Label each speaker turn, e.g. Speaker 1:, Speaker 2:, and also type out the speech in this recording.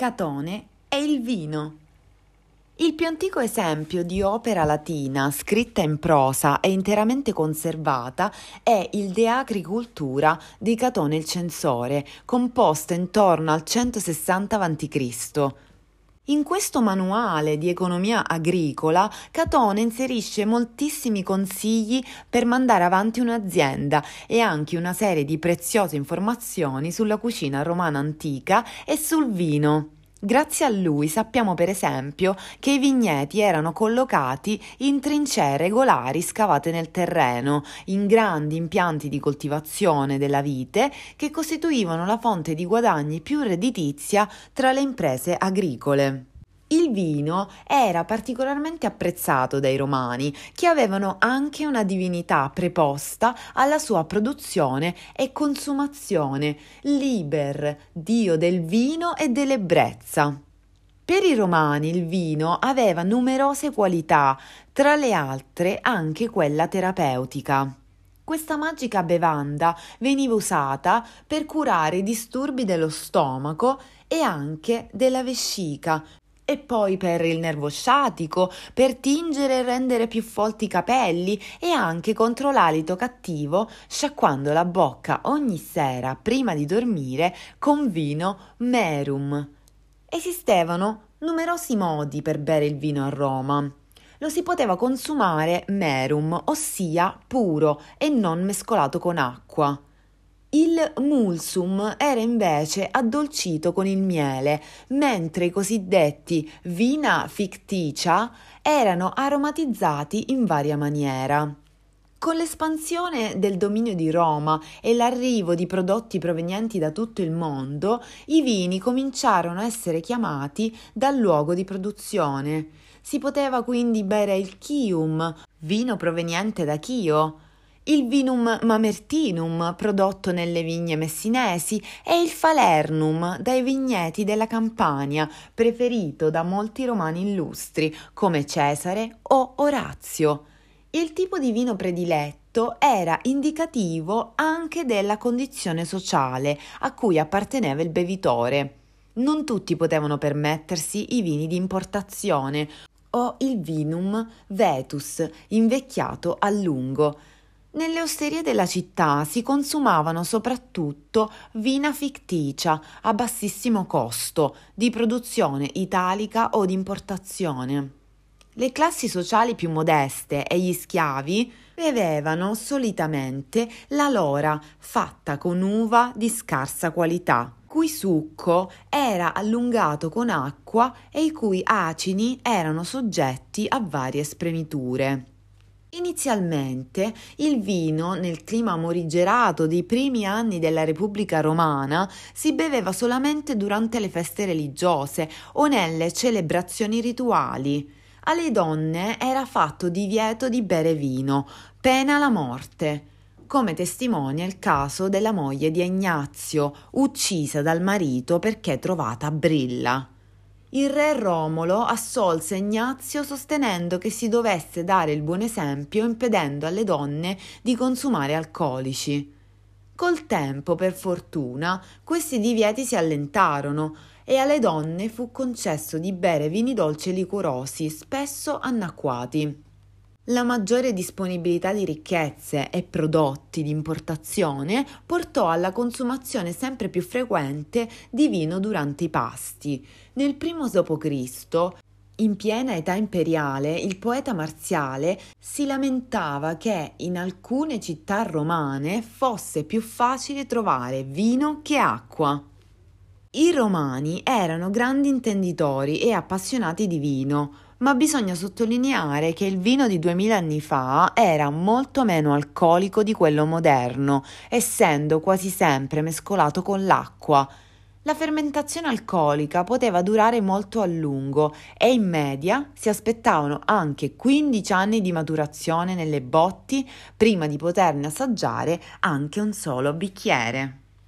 Speaker 1: Catone e il vino. Il più antico esempio di opera latina scritta in prosa e interamente conservata è il De Agricultura di Catone il Censore, composto intorno al 160 a.C. In questo manuale di economia agricola, Catone inserisce moltissimi consigli per mandare avanti un'azienda e anche una serie di preziose informazioni sulla cucina romana antica e sul vino. Grazie a lui sappiamo per esempio che i vigneti erano collocati in trincee regolari scavate nel terreno, in grandi impianti di coltivazione della vite che costituivano la fonte di guadagni più redditizia tra le imprese agricole. Il vino era particolarmente apprezzato dai romani, che avevano anche una divinità preposta alla sua produzione e consumazione, Liber, dio del vino e dell'ebbrezza. Per i romani il vino aveva numerose qualità, tra le altre anche quella terapeutica. Questa magica bevanda veniva usata per curare i disturbi dello stomaco e anche della vescica, e poi per il nervo sciatico, per tingere e rendere più folti i capelli e anche contro l'alito cattivo, sciacquando la bocca ogni sera prima di dormire con vino merum. Esistevano numerosi modi per bere il vino a Roma. Lo si poteva consumare merum, ossia puro e non mescolato con acqua. Il mulsum era invece addolcito con il miele, mentre i cosiddetti vina ficticia erano aromatizzati in varia maniera. Con l'espansione del dominio di Roma e l'arrivo di prodotti provenienti da tutto il mondo, i vini cominciarono a essere chiamati dal luogo di produzione. Si poteva quindi bere il Chium, vino proveniente da Chio, il vinum mamertinum prodotto nelle vigne messinesi e il falernum dai vigneti della Campania, preferito da molti romani illustri come Cesare o Orazio. Il tipo di vino prediletto era indicativo anche della condizione sociale a cui apparteneva il bevitore. Non tutti potevano permettersi i vini di importazione o il vinum vetus invecchiato a lungo nelle osterie della città si consumavano soprattutto vina ficticia a bassissimo costo, di produzione italica o di importazione. Le classi sociali più modeste e gli schiavi bevevano solitamente la lora fatta con uva di scarsa qualità, cui succo era allungato con acqua e i cui acini erano soggetti a varie spremiture. Inizialmente il vino, nel clima morigerato dei primi anni della Repubblica Romana, si beveva solamente durante le feste religiose o nelle celebrazioni rituali. Alle donne era fatto divieto di bere vino, pena la morte, come testimonia il caso della moglie di Ignazio, uccisa dal marito perché trovata brilla. Il re Romolo assolse Ignazio sostenendo che si dovesse dare il buon esempio impedendo alle donne di consumare alcolici. Col tempo, per fortuna, questi divieti si allentarono e alle donne fu concesso di bere vini dolci e liquorosi, spesso annacquati. La maggiore disponibilità di ricchezze e prodotti di importazione portò alla consumazione sempre più frequente di vino durante i pasti. Nel primo d.C., in piena età imperiale, il poeta marziale si lamentava che in alcune città romane fosse più facile trovare vino che acqua. I romani erano grandi intenditori e appassionati di vino, ma bisogna sottolineare che il vino di 2000 anni fa era molto meno alcolico di quello moderno, essendo quasi sempre mescolato con l'acqua. La fermentazione alcolica poteva durare molto a lungo e in media si aspettavano anche 15 anni di maturazione nelle botti prima di poterne assaggiare anche un solo bicchiere.